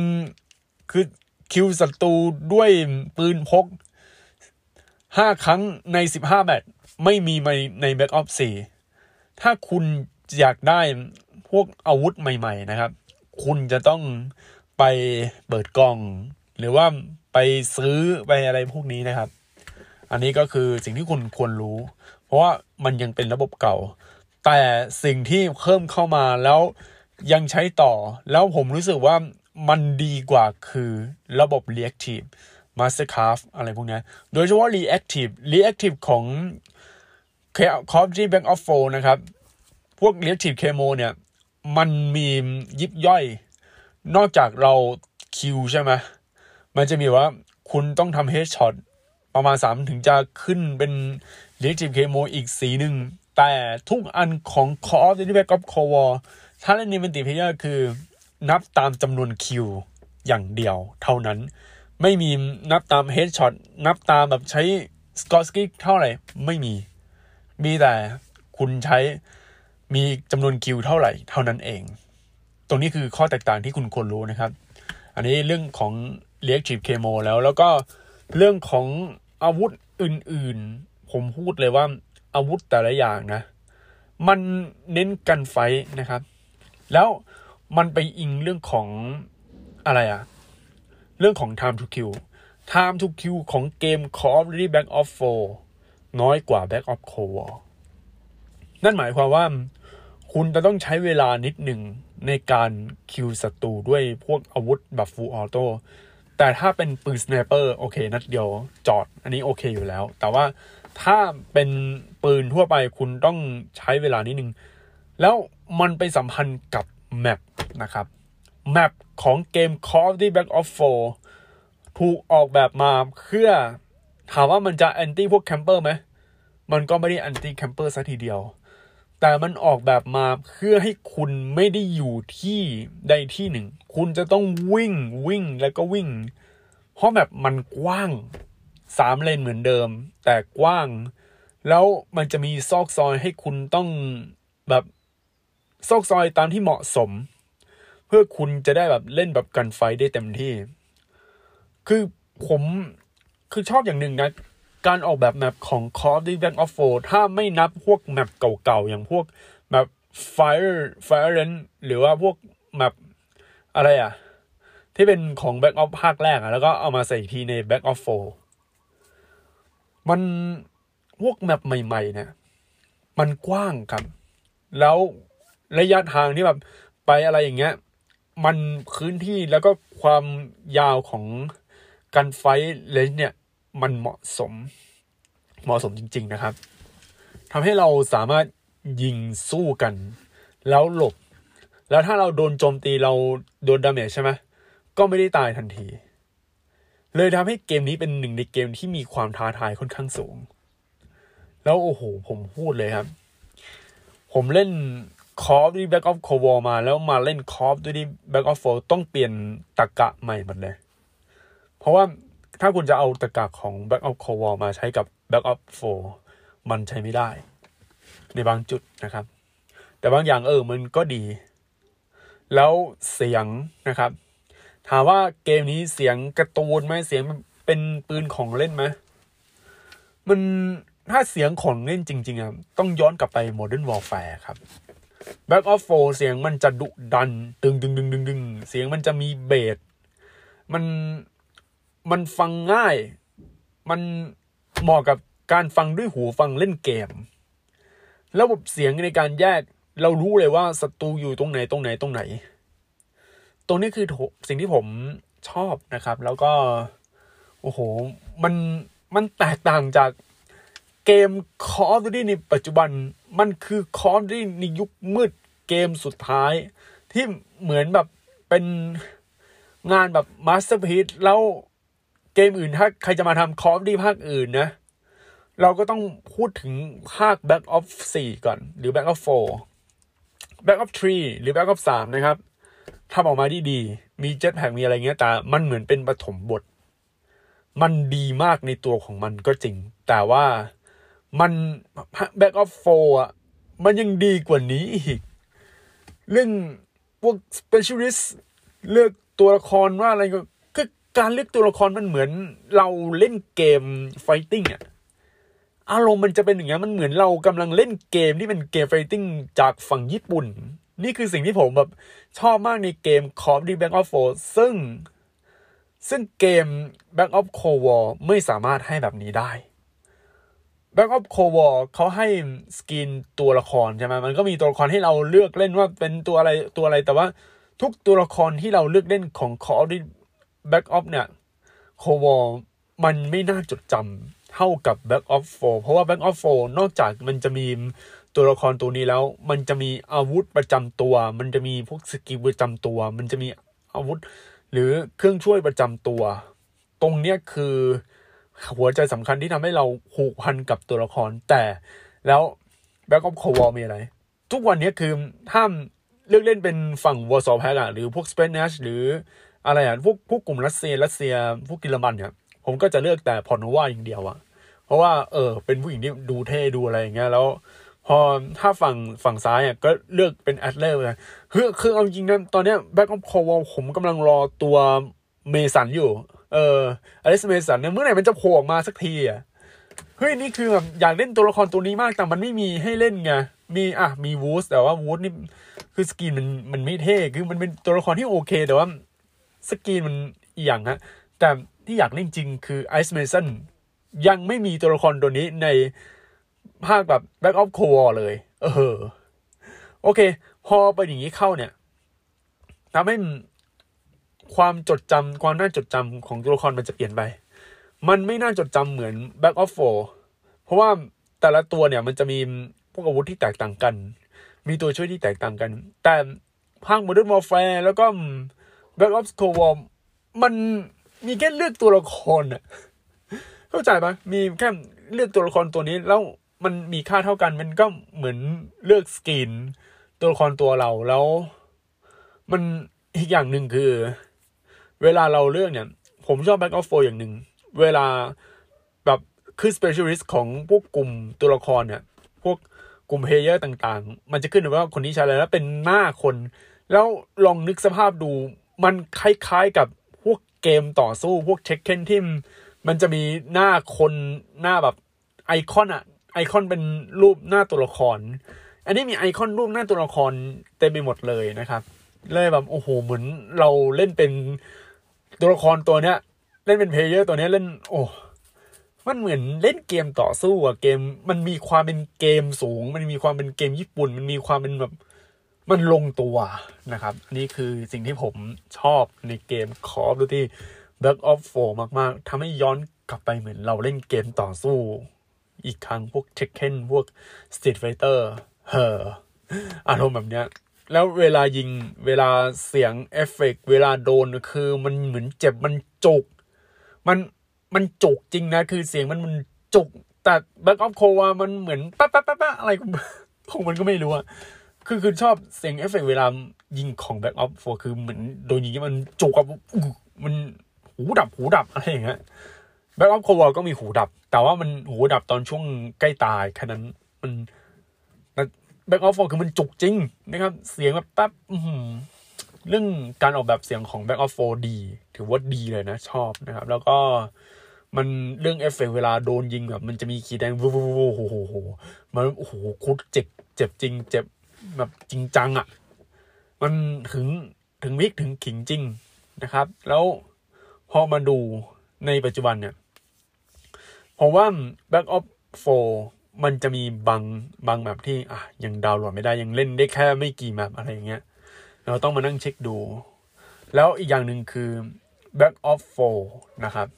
คือ คิวศัตรูด้วยปืนพกห้าครั้งในสิบห้าแมตช์ไม่มีในใน Back of 4ถ้าคุณอยากได้พวกอาวุธใหม่ ๆ นะครับ คุณจะต้องไปเปิดกล่อง หรือว่าไปซื้อไปอะไรพวกนี้นะครับ อันนี้ก็คือสิ่งที่คุณควรรู้ เพราะว่ามันยังเป็นระบบเก่า แต่สิ่งที่เพิ่มเข้ามาแล้วยังใช้ต่อ แล้วผมรู้สึกว่า มันดีกว่าคือระบบ reactive mastercraft อะไรพวกนี้โดยเฉพาะ reactive reactive ของ c of Duty Black Ops 4นะครับ พวก reactive camo เนี่ย มันมียิบย่อย นอกจากเราคิวใช่ไหมมันจะมีว่าคุณต้องทำ headshot ประมาณ 3 ถึงจะขึ้นเป็น reactive camo อีกสีหนึ่ง แต่ทุกอันของ Call of Duty Black Ops Cold War ถ้าเล่นในมันติเพเยอร์คือ นับตามจำนวนคิวอย่างเดียวเท่านั้น ไม่มีนับตามเฮดช็อตนับตามแบบใช้สกอตสกิกเท่าไหร่ไม่มี มีแต่คุณใช้มีจำนวนคิวเท่าไหร่ เท่านั้นเอง ตรงนี้คือข้อแตกต่างที่คุณควรรู้นะครับ อันนี้เรื่องของเลียกจีบเคมแล้ว แล้วก็เรื่องของอาวุธอื่นๆ ผมพูดเลยว่าอาวุธแต่ละอย่างนะ มันเน้นกันไฟนะครับ แล้ว มันไปอิงเรื่องของอะไรอะเรื่องของ time to kill time to kill ของเกม Call of Duty Black Ops 4น้อยกว่า Black Ops Cold War นั่นหมายความว่า คุณจะต้องใช้เวลานิดหนึ่งในการคิวศัตรูด้วยพวกอาวุธแบบ Full Auto แต่ถ้าเป็นปืนสไนเปอร์โอเค นัดเดียวจอด อันนี้โอเคอยู่แล้ว แต่ว่าถ้าเป็นปืนทั่วไปคุณต้องใช้เวลานิดนึง แล้วมันไปสัมพันธ์กับ map นะครับ map ของเกม Call of Duty Black Ops 4 ถูกออกแบบมาเพื่อถามว่ามันจะ anti พวก camper ไหม มันก็ไม่ได้ anti camper ซะทีเดียว แต่มันออกแบบมาเพื่อให้คุณไม่ได้อยู่ที่ใดที่หนึ่ง คุณจะต้องวิ่งวิ่งแล้วก็วิ่ง เพราะแบบมันกว้างสามเลนเหมือนเดิม แต่กว้าง แล้วมันจะมีซอกซอยให้คุณต้องแบบ ซอกซอยตามที่เหมาะสม เพื่อคุณจะได้แบบเล่นแบบกันไฟได้เต็มที่ คือผมคือชอบอย่างหนึ่งนะ การออกแบบแมปของ Call of Duty Black Ops 4ถ้าไม่นับพวกแมปเก่าๆ อย่างพวกแมป Fire Fire r a n หรือว่าพวกแมปอะไรอะที่เป็นของ Black Ops ภาคแรกอะแล้วก็เอามาใส่ทีใน Black Ops 4มันพวกแมปใหม่ๆ เนี่ย มันกว้างครับ แล้ว ระยะทางที่แบบไปอะไรอย่างเงี้ย มันพื้นที่แล้วก็ความยาวของการไฟเลนเนี่ย มันเหมาะสม เหมาะสมจริง ๆนะครับทำให้เราสามารถยิงสู้กัน แล้วหลบ แล้วถ้าเราโดนโจมตีเราโดนดาเมจใช่ไหมก็ไม่ได้ตายทันที เลยทำให้เกมนี้เป็นหนึ่งในเกมที่มีความท้าทายค่อนข้างสูง แล้วโอ้โหผมพูดเลยครับ ผมเล่น Call of Duty Black Ops Cold War มาแล้วมาเล่น Call of Duty Black Ops 4ต้องเปลี่ยนตะกะใหม่หมดเลย เพราะว่าถ้าคุณจะเอาตะกะของ Black Ops Cold War มาใช้กับ Black Ops 4มันใช้ไม่ได้ ในบางจุดนะครับ แต่บางอย่างเออมันก็ดี แล้วเสียงนะครับ ถามว่าเกมนี้เสียงกระตูนไหมเสียงเป็นปืนของเล่นไหมมันถ้าเสียงของเล่นจริง ๆอะต้องย้อนกลับไป Modern Warfare ครับ Back of Four เสียงมันจะดุดัน ตึงดึงดึงดึงดึงเสียงมันจะมีเบสมันมันฟังง่าย มันเหมาะกับการฟังด้วยหูฟังเล่นเกม ระบบเสียงในการแยก เรารู้เลยว่าศัตรูอยู่ตรงไหนตรงไหนตรงไหน ตรงนี้คือสิ่งที่ผมชอบนะครับ แล้วก็ โอ้โห มันมันแตกต่างจาก เกม Call of Duty ในปัจจุบันมันคือ Call of Duty ในยุคมืดเกมสุดท้าย ที่เหมือนแบบเป็นงานแบบ masterpiece แล้วเกมอื่นถ้าใครจะมาทำ Call of Duty ภาคอื่นนะ เราก็ต้องพูดถึงภาค Black Ops 4 ก่อน หรือ Black Ops 4 Black Ops 3 หรือ Black Ops 3 นะครับทำออกมาดีดีมี jet pack มีอะไรเงี้ย แต่มันเหมือนเป็นปฐมบท มันดีมากในตัวของมันก็จริง แต่ว่า มัน Back of 4อะมันยังดีกว่านี้อีก เรื่องพวก specialist เลือกตัวละครว่าอะไรก็คือการเลือกตัวละครมันเหมือนเราเล่นเกม fighting อะอารมณ์มันจะเป็นอย่างนี้มันเหมือนเรากำลังเล่นเกมที่เป็นเกมไฟติ้งจากฝั่งญี่ปุ่น นี่คือสิ่งที่ผมแบบชอบมากในเกม Call of Duty Black Ops 4ซึ่ง ซึ่งเกม Back Ops Cold War ไม่สามารถให้แบบนี้ได้ Black Ops Cold War เขาให้สกินตัวละครใช่ไหมมันก็มีตัวละครให้เราเลือกเล่นว่าเป็นตัวอะไรตัวอะไรแต่ว่าทุกตัวละครที่เราเลือกเล่นของ Call of Duty Black Ops เนี่ย Cold War มันไม่น่าจดจำเท่ากับ Back of f o r เพราะว่า Back of f o r นอกจากมันจะมีตัวละครตัวนี้แล้ว มันจะมีอาวุธประจำตัว มันจะมีพวกสกิลประจำตัว มันจะมีอาวุธ หรือเครื่องช่วยประจำตัว ตรงเนี้ยคือ หัวใจสำคัญที่ทำให้เราผูกพันกับตัวละคร แต่แล้ว Back of c o w a r มีอะไร ทุกวันนี้คือถ้ามเลือกเล่นเป็นฝั่ง Warsaw Pact อะหรือพวก Spanish หรืออะไรอะพวกพวกกลุ่มรัสเซียรัสเซีย พวกกิลมันเนี่ยผมก็จะเลือกแต่พอร์โนวาอย่างเดียวอะเพราะว่าเออเป็นผู้หญิงที่ดูเท่ดูอะไรอย่างเงี้ยแล้วพอถ้าฝั่งฝั่งซ้ายอะก็เลือกเป็นแอดเลอร์เลยคือคือเอาจริงนะตอนเนี้ยแบ็กออฟโควอลผมกำลังรอตัวเมสันอยู่ เออ Alex Mason เนี่ยเมื่อไหร่มันจะโผล่ออกมาสักทีอะเฮ้ยนี่คือแบบอยากเล่นตัวละครตัวนี้มากแต่มันไม่มีให้เล่นไงมีอะมี Woods แต่ว่า Woods นี่คือ skin มันมันไม่เท่คือมันเป็นตัวละครที่โอเค แต่ว่า skin มันอีหยังฮะแต่ที่อยากเล่นจริงคือ Alex Mason ยังไม่มีตัวละครตัวนี้ในภาคแบบ Back of c o w a r เลย เออ โอเค พอไปอย่างนี้เข้าเนี่ยทำให้ ความจดจำความน่าจดจำของตัวละครมันจะเปลี่ยนไป มันไม่น่าจดจำเหมือน Back of 4เพราะว่าแต่ละตัวเนี่ยมันจะมีพวกอาวุธที่แตกต่างกัน มีตัวช่วยที่แตกต่างกัน แต่ภาค Modern Warfare แล้วก็ Back of c o w a r มันมีแค่เลือกตัวละครอะเข้าใจปะมีแค่เลือกตัวละครตัวนี้แล้วมันมีค่าเท่ากัน มันก็เหมือนเลือก skin ตัวละครตัวเราแล้ว มันอีกอย่างหนึ่งคือ เวลาเราเลือกเนี่ย ผมชอบ Black Ops 4 อย่างหนึ่ง เวลาแบบคือ specialist ของพวกกลุ่มตัวละครเนี่ย พวกกลุ่ม player ต่างๆ มันจะขึ้นว่าคนนี้ใช้อะไรแล้วเป็นหน้าคน แล้วลองนึกสภาพดู มันคล้ายๆกับพวกเกมต่อสู้พวก Tekken ที่มันจะมีหน้าคนหน้าแบบไอคอนอะไอคอนเป็นรูปหน้าตัวละคร อันนี้มีไอคอนรูปหน้าตัวละครเต็มไปหมดเลยนะครับ เลยแบบโอ้โหเหมือนเราเล่นเป็น ตัวละครตัวเนี้ย เล่นเป็น player ตัวเนี้ยเล่น โอ้มันเหมือนเล่นเกมต่อสู้อะเกม มันมีความเป็นเกมสูง มันมีความเป็นเกมญี่ปุ่น มันมีความเป็นแบบมันลงตัวนะครับ นี่คือสิ่งที่ผมชอบในเกม Call of Duty Black Ops 4มาก ๆทำให้ย้อนกลับไปเหมือนเราเล่นเกมต่อสู้ อีกครั้งพวก Tekken พวก Street Fighter เฮออารมณ์แบบเนี้ย แล้วเวลายิงเวลาเสียงเอฟเฟกเวลาโดนคือมันเหมือนเจ็บมันจุก มันมันจุกจริงนะ คือเสียงมันมันจุก แต่ Black Ops 4มันเหมือนป๊ะป๊ะป๊ะอะไรของมันก็ไม่รู้อะคือคือชอบเสียงเอฟเฟกเวลายิงของ Black Ops 4 คือเหมือนโดนยิงมันจุกกับมันหูดับหูดับอะไรอย่างเงี้ย Black Ops Cold War ก็มีหูดับ แต่ว่ามันหูดับตอนช่วงใกล้ตายแค่นั้นมัน Black Ops 4 คือมันจุกจริงนะครับ เสียงแบบแป๊บเรื่องการออกแบบเสียงของ Black Ops 4 ดี ถือว่าดีเลยนะชอบนะครับ แล้วก็มันเรื่องเอฟเฟกเวลาโดนยิงแบบมันจะมีขีดแดงวูวูวูโอ้โหมันโอ้โหคุดเจ็บเจ็บจริง เจ็บแบบจริงจังอะ่ะ มันถึงถึงวิกถึงขิงจริงนะครับ แล้วพอมาดูในปัจจุบันเนี่ยผมว่า Back of 4 มันจะมีบางบางแบบที่อะยังดาวน์โหลดไม่ได้ยังเล่นได้แค่ไม่กี่แมปอะไรอย่างเงี้ย เราต้องมานั่งเช็คดู แล้วอีกอย่างหนึ่งคือ Back of 4นะครับ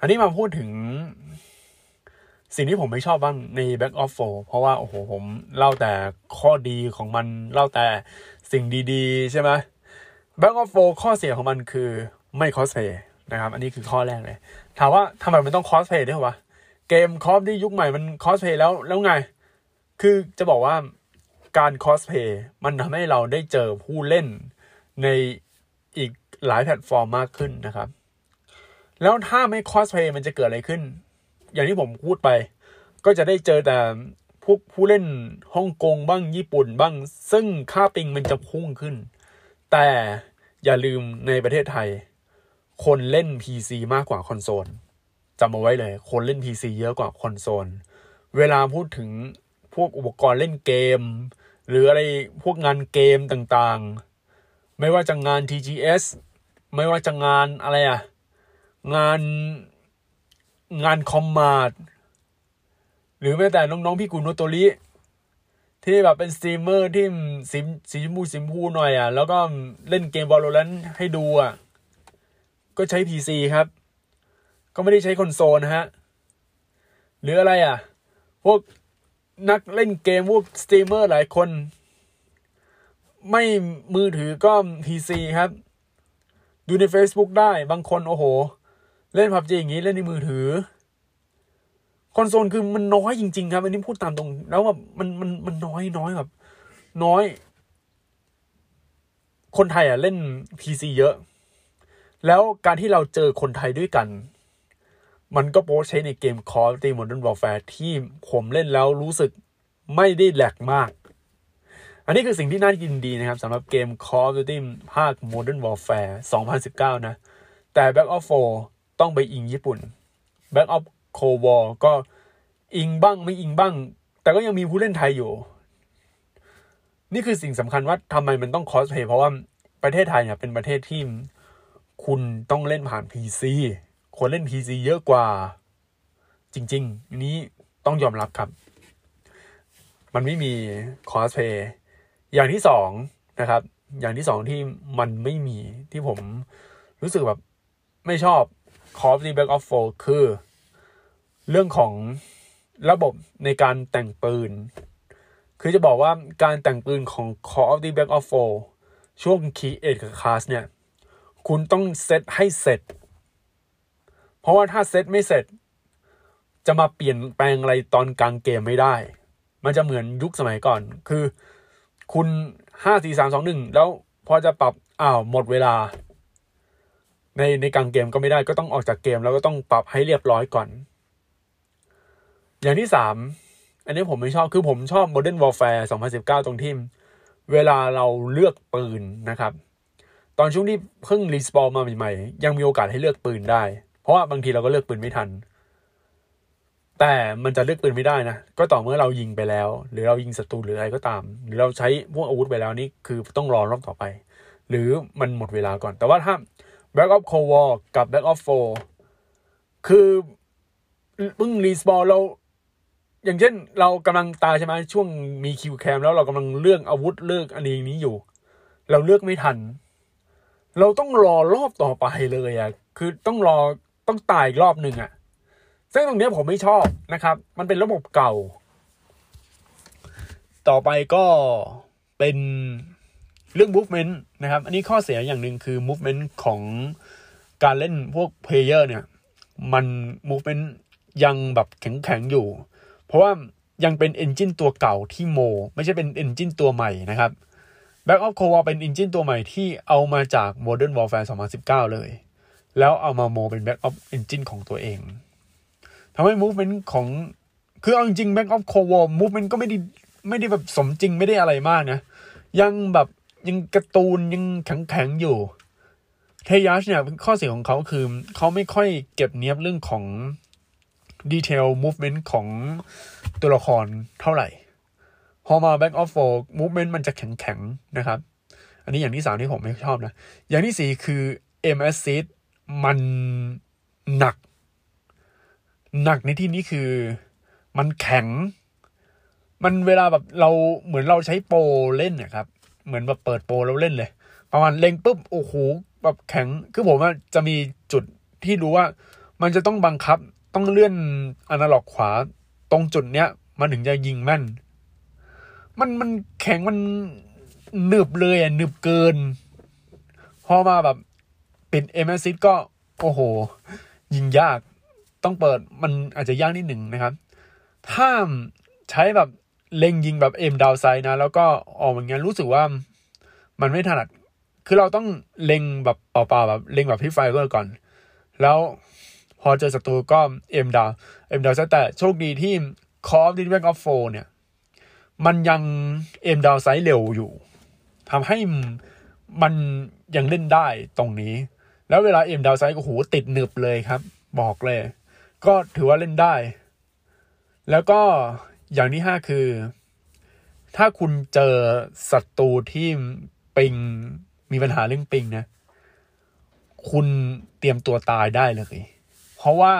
อันนี้มาพูดถึง สิ่งที่ผมไม่ชอบบ้างใน Black Ops 4 เพราะว่า โอ้โห ผมเล่าแต่ข้อดีของมันเล่าแต่สิ่งดีๆ ใช่ไหม Back of f o ข้อเสียของมันคือไม่ crossplay นะครับ อันนี้คือข้อแรกเลย ถามว่าทำไมมันต้อง crossplay ด้วยวะ เกม Call of Duty ยุคใหม่มัน crossplay แล้วแล้วไง คือจะบอกว่าการ crossplay มันทำให้เราได้เจอผู้เล่นในอีกหลายแพลตฟอร์มมากขึ้นนะครับ แล้วถ้าไม่ crossplay มันจะเกิดอะไรขึ้น อย่างที่ผมพูดไป ก็จะได้เจอแต่พวกผู้เล่นฮ่องกงบ้างญี่ปุ่นบ้าง ซึ่งค่า ping มันจะพุ่งขึ้น แต่อย่าลืมในประเทศไทย คนเล่น PC มากกว่าคอนโซล จำเอาไว้เลย คนเล่น PC เยอะกว่าคอนโซล เวลาพูดถึงพวกอุปกรณ์เล่นเกม หรืออะไรพวกงานเกมต่างๆ ไม่ว่าจะงาน TGS ไม่ว่าจะงานอะไรอะงานงาน Commart หรือแม้แต่น้องๆ พี่กุนโนโตริที่แบบเป็นสตรีมเมอร์ที่สีสีชมพูสีชมพูหน่อยอะ แล้วก็เล่นเกม Valorant ให้ดูอะ ก็ใช้ PC ครับ ก็ไม่ได้ใช้คอนโซลนะฮะ หรืออะไรอะ พวกนักเล่นเกมพวกสตรีมเมอร์หลายคน ไม่มือถือก็ PC ครับ ดูใน Facebook ได้บางคนโอ้โห เล่น PUBG อย่างนี้เล่นในมือถือ คอนโซลคือมันน้อยจริง ๆ ครับ อันนี้พูดตามตรง แล้วแบบมันมันมันน้อยน้อยแบบน้อย คนไทยอะเล่น PC เยอะ แล้วการที่เราเจอคนไทยด้วยกัน มันก็โพสใช้ในเกม Call of Duty Modern Warfare ที่ผมเล่นแล้วรู้สึกไม่ได้แหลกมาก อันนี้คือสิ่งที่น่ายินดีนะครับสำหรับเกม Call of Duty ภาค Modern Warfare 2019 นะ แต่ Back of 4 ต้องไปอิงญี่ปุ่น Back of โควอก็อิงบ้างไม่อิงบ้าง แต่ก็ยังมีผู้เล่นไทยอยู่ นี่คือสิ่งสำคัญว่าทำไมมันต้องคอสเพย์เพราะว่าประเทศไทยเนี่ยเป็นประเทศที่คุณต้องเล่นผ่าน PC คนเล่น PC เยอะกว่า จริง ๆ นี้ต้องยอมรับครับ มันไม่มีคอสเพย์อย่างที่สองนะครับ อย่างที่สองที่มันไม่มีที่ผมรู้สึกแบบไม่ชอบ Call of Duty Black Ops 4คือ เรื่องของระบบในการแต่งปืน คือจะบอกว่าการแต่งปืนของ Call of Duty Black Ops 4ช่วง Create กับ Class เนี่ย คุณต้องเซตให้เสร็จ เพราะว่าถ้าเซตไม่เสร็จ จะมาเปลี่ยนแปลงอะไรตอนกลางเกมไม่ได้ มันจะเหมือนยุคสมัยก่อน คือ คุณห้าสี่สามสองหนึ่งแล้วพอจะปรับอ้าวหมดเวลา ในในกลางเกมก็ไม่ได้ก็ต้องออกจากเกม แล้วก็ต้องปรับให้เรียบร้อยก่อน อย่างที่สามอันนี้ผมไม่ชอบคือผมชอบ Modern Warfare 2019 ตรงที่เวลาเราเลือกปืนนะครับ ตอนช่วงที่เพิ่งรีสปอร์มาใหม่ๆ ยังมีโอกาสให้เลือกปืนได้ เพราะว่าบางทีเราก็เลือกปืนไม่ทัน แต่มันจะเลือกปืนไม่ได้นะ ก็ต่อเมื่อเรายิงไปแล้ว หรือเรายิงศัตรูหรืออะไรก็ตาม หรือเราใช้พวกอาวุธไปแล้วนี่คือต้องรอรอบต่อไป หรือมันหมดเวลาก่อน แต่ว่าถ้า Back of Cold War กับ Back of 4คือเพิ่งรีสปอร์เรา อย่างเช่น เรากำลังตายใช่ไหมช่วงมีคิวแคมแล้วเรากำลังเลือกอาวุธเลือกอันนี้นี้อยู่ เราเลือกไม่ทัน เราต้องรอรอบต่อไปเลยอะคือต้องรอ ต้องตายอีกรอบหนึ่งอะซึ่งตรงนี้ผมไม่ชอบนะครับ มันเป็นระบบเก่า ต่อไปก็เป็นเรื่อง movement นะครับ อันนี้ข้อเสียอย่างหนึ่งคือ movement ของการเล่นพวก player เนี่ย มัน movement ยังแบบแข็งๆอยู่ เพราะว่ายังเป็น engine ตัวเก่าที่โม ไม่ใช่เป็นเอนจินตัวใหม่นะครับ Back of Cold War เป็นเอนจินตัวใหม่ที่เอามาจาก Modern Warfare 2019 เลย แล้วเอามาโมเป็น Black Ops engine ของตัวเองทำให้ movement ของ คือเอาจริง Black Ops Cold War movement ก็ไม่ได้ไม่ได้แบบสมจริงไม่ได้อะไรมากนะ ยังแบบยังกระตูนยังแข็งแข็งอยู่เทยัชเนี่ยข้อเสียของเขาคือเขาไม่ค่อยเก็บเนียบเรื่องของดีเทลมูฟเมนต์ของตัวละครเท่าไหร่ พอมา back of four movement มันจะแข็งๆ นะครับ อันนี้อย่างที่สามที่ผมไม่ชอบนะ อย่างที่สี่คือ m s ซ มันหนัก หนักในที่นี้คือ มันแข็ง มันเวลาแบบเราเหมือนเราใช้โปรเล่นนะครับ เหมือนแบบเปิดโปรแล้วเล่นเลย ประมาณเล็งปุ๊บโอ้โหแบบแข็ง คือผมว่าจะมีจุดที่รู้ว่า มันจะต้องบังคับต้องเลื่อนอนาล็อกขวาตรงจุดเนี้ย มันถึงจะยิงแม่น มันมันแข็งมันหนึบเลยอะหนึบเกิน พอมาแบบ ปิด aim assist ก็ โอ้โห ยิงยากต้องเปิดมันอาจจะยากนิดหนึ่งนะครับ ถ้าใช้แบบเล็งยิงแบบ aim down sight นะ แล้วก็ออกอย่างงี้รู้สึกว่ามันไม่ถนัด คือเราต้องเล็งแบบเปล่าๆแบบเล็งแบบ hip fire ก่อน แล้วพอเจอศัตรูก็ aim down aim down sight แต่โชคดีที่คอฟดิ Back of 4เนี่ย มันยัง aim down sight เร็วอยู่ทำให้มันยังเล่นได้ตรงนี้ แล้วเวลาเอ็มดาวไซส์ก็หูติดหนึบเลยครับ บอกเลย ก็ถือว่าเล่นได้ แล้วก็อย่างที่ห้าคือ ถ้าคุณเจอศัตรูที่ปิงมีปัญหาเรื่องปิงนะ คุณเตรียมตัวตายได้เลย เพราะว่า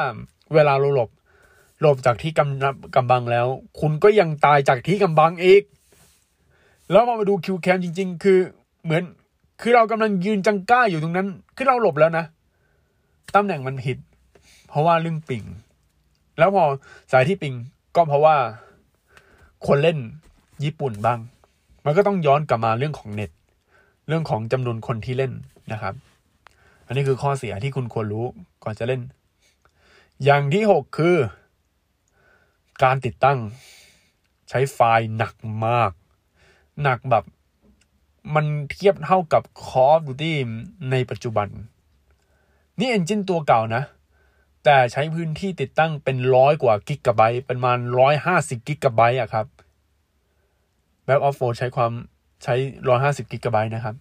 เวลาเราหลบหลบจากที่กำกำบังแล้ว คุณก็ยังตายจากที่กำบังอีก แล้วพอมาดูคิวแคมจริง ๆ คือเหมือน คือเรากำลังยืนจังก้าอยู่ตรงนั้น คือเราหลบแล้วนะตำแหน่งมันผิด เพราะว่าเรื่องปิง แล้วพอสายที่ปิงก็เพราะว่า คนเล่นญี่ปุ่นบ้าง มันก็ต้องย้อนกลับมาเรื่องของเน็ต เรื่องของจำนวนคนที่เล่นนะครับ อันนี้คือข้อเสียที่คุณควรรู้ก่อนจะเล่น อย่างที่หกคือ การติดตั้ง ใช้ไฟล์หนักมาก หนักแบบ มันเทียบเท่ากับ Call of Duty ในปัจจุบัน นี่เอนจินตัวเก่านะ แต่ใช้พื้นที่ติดตั้งเป็นร้อยกว่ากิกะไบต์ประมาณร้อยห้าสิบกิกะไบต์อะครับ Back of 4ใช้ความใช้ร้อยห้าสิบกิกะไบต์นะครับ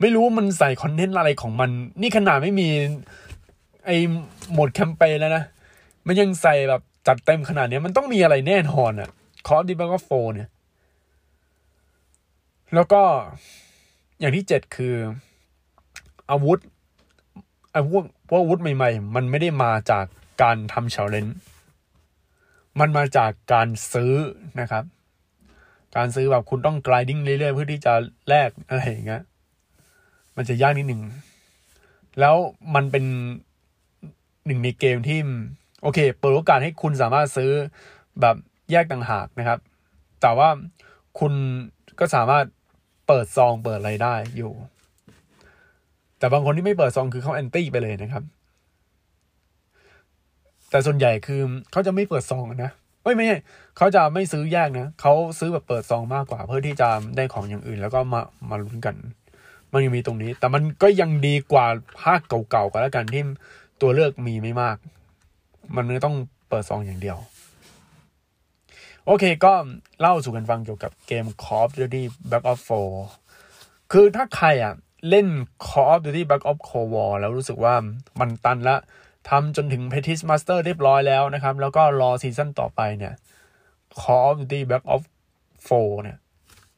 ไม่รู้มันใส่คอนเทนต์อะไรของมัน นี่ขนาดไม่มีไอโหมดแคมเปญแล้วนะ มันยังใส่แบบจัดเต็มขนาดนี้มันต้องมีอะไรแน่นอนอะ Call of Duty Black Ops 4 เนี่ย แล้วก็อย่างที่เจ็ดคือ อาวุธอาวุธพวกอาวุธใหม่ ๆ มันไม่ได้มาจากการทำ challenge มันมาจากการซื้อนะครับ การซื้อแบบคุณต้อง grinding เรื่อยๆเพื่อที่จะแลกอะไรอย่างเงี้ยมันจะยากนิดหนึ่ง แล้วมันเป็นหนึ่งในเกมที่ โอเค เปิดโอกาสให้คุณสามารถซื้อแบบแยกต่างหากนะครับ แต่ว่าคุณก็สามารถ เปิดซองเปิดอะไรได้อยู่ แต่บางคนที่ไม่เปิดซองคือเขาแอนตี้ไปเลยนะครับ แต่ส่วนใหญ่คือเขาจะไม่เปิดซองนะเอ้ยไม่ใช่เขาจะไม่ซื้อแยกนะเขาซื้อแบบเปิดซองมากกว่า เพื่อที่จะได้ของอย่างอื่น แล้วก็มามาลุ้นกัน มันยังมีตรงนี้ แต่มันก็ยังดีกว่าภาคเก่าๆกันแล้วกันที่ตัวเลือกมีไม่มาก มันไม่ต้องเปิดซองอย่างเดียว โอเคก็เล่าสู่กันฟังเกี่ยวกับเกม Call of Duty Black Ops 4 คือถ้าใครอะเล่น Call of Duty Black Ops Cold War แล้วรู้สึกว่ามันตันละทำจนถึง p e t i s Master เรียบร้อยแล้วนะครับ แล้วก็รอ season ต่อไปเนี่ย Call of Duty Black Ops 4 เนี่ย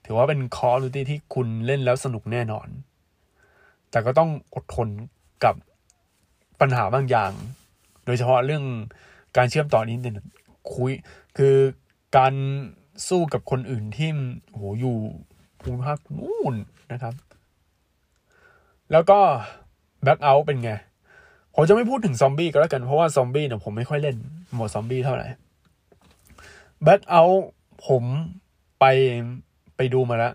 ถือว่าเป็น Call of Duty ที่คุณเล่นแล้วสนุกแน่นอน แต่ก็ต้องอดทนกับปัญหาบางอย่าง โดยเฉพาะเรื่องการเชื่อมต่ออินเทอร์เน็ตคุย คือ การสู้กับคนอื่นที่โหอยู่ภูมิภาคนู่นนะครับ แล้วก็ Blackout เป็นไง ผมจะไม่พูดถึงซอมบี้ก็แล้วกัน เพราะว่าซอมบี้เนี่ยผมไม่ค่อยเล่นโหมดซอมบี้เท่าไหร่ Blackout ผมไปไปดูมาแล้ว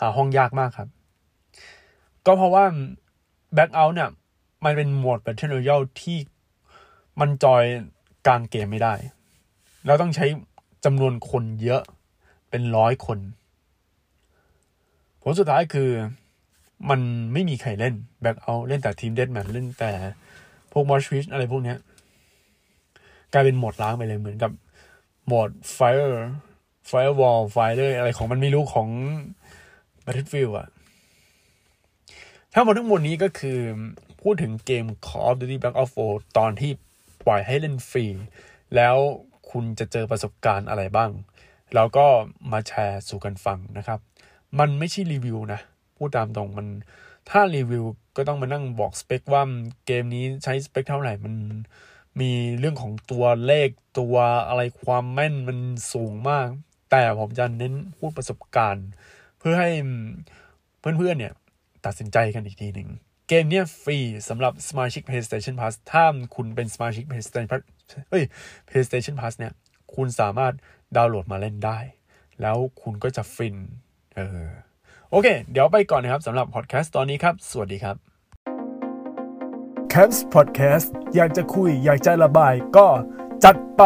หาห้องยากมากครับ ก็เพราะว่า Blackout เนี่ย มันเป็นโหมด Battle Royale ที่มันจอยกลางเกมไม่ได้แล้วต้องใช้ จำนวนคนเยอะเป็นร้อยคน ผลสุดท้ายคือมันไม่มีใครเล่น Blackout เล่นแต่ Team Deathmatch เล่นแต่พวก Mosh Pit อะไรพวกเนี้ยกลายเป็นโหมดร้างไปเลยเหมือนกับโหมด Fire Firewall ไฟเลยอะไรของมันไม่รู้ของ Battlefield อะถ้าหมดทั้งหมดนี้ก็คือพูดถึงเกม Call of Duty Black Ops 4ตอนที่ปล่อยให้เล่นฟรี แล้ว คุณจะเจอประสบการณ์อะไรบ้าง แล้วก็มาแชร์สู่กันฟังนะครับ มันไม่ใช่รีวิวนะ พูดตามตรงมันถ้ารีวิวก็ต้องมานั่งบอกสเปคว่าเกมนี้ใช้สเปคเท่าไหร่มันมีเรื่องของตัวเลขตัวอะไรความแม่นมันสูงมาก แต่ผมจะเน้นพูดประสบการณ์ เพื่อให้เพื่อนๆเนี่ยตัดสินใจกันอีกทีหนึ่งเกมเนี้ยฟรีสำหรับสมาชิก PlayStation Plus ถ้าคุณเป็นสมาชิก PlayStation เฮ้ย PlayStation Plus เนี่ย คุณสามารถดาวน์โหลดมาเล่นได้ แล้วคุณก็จะฟิน เออ โอเค เดี๋ยวไปก่อนนะครับสำหรับพอดแคสต์ตอนนี้ครับ สวัสดีครับ Camps Podcast อยากจะคุยอยากจะระบายก็จัดไป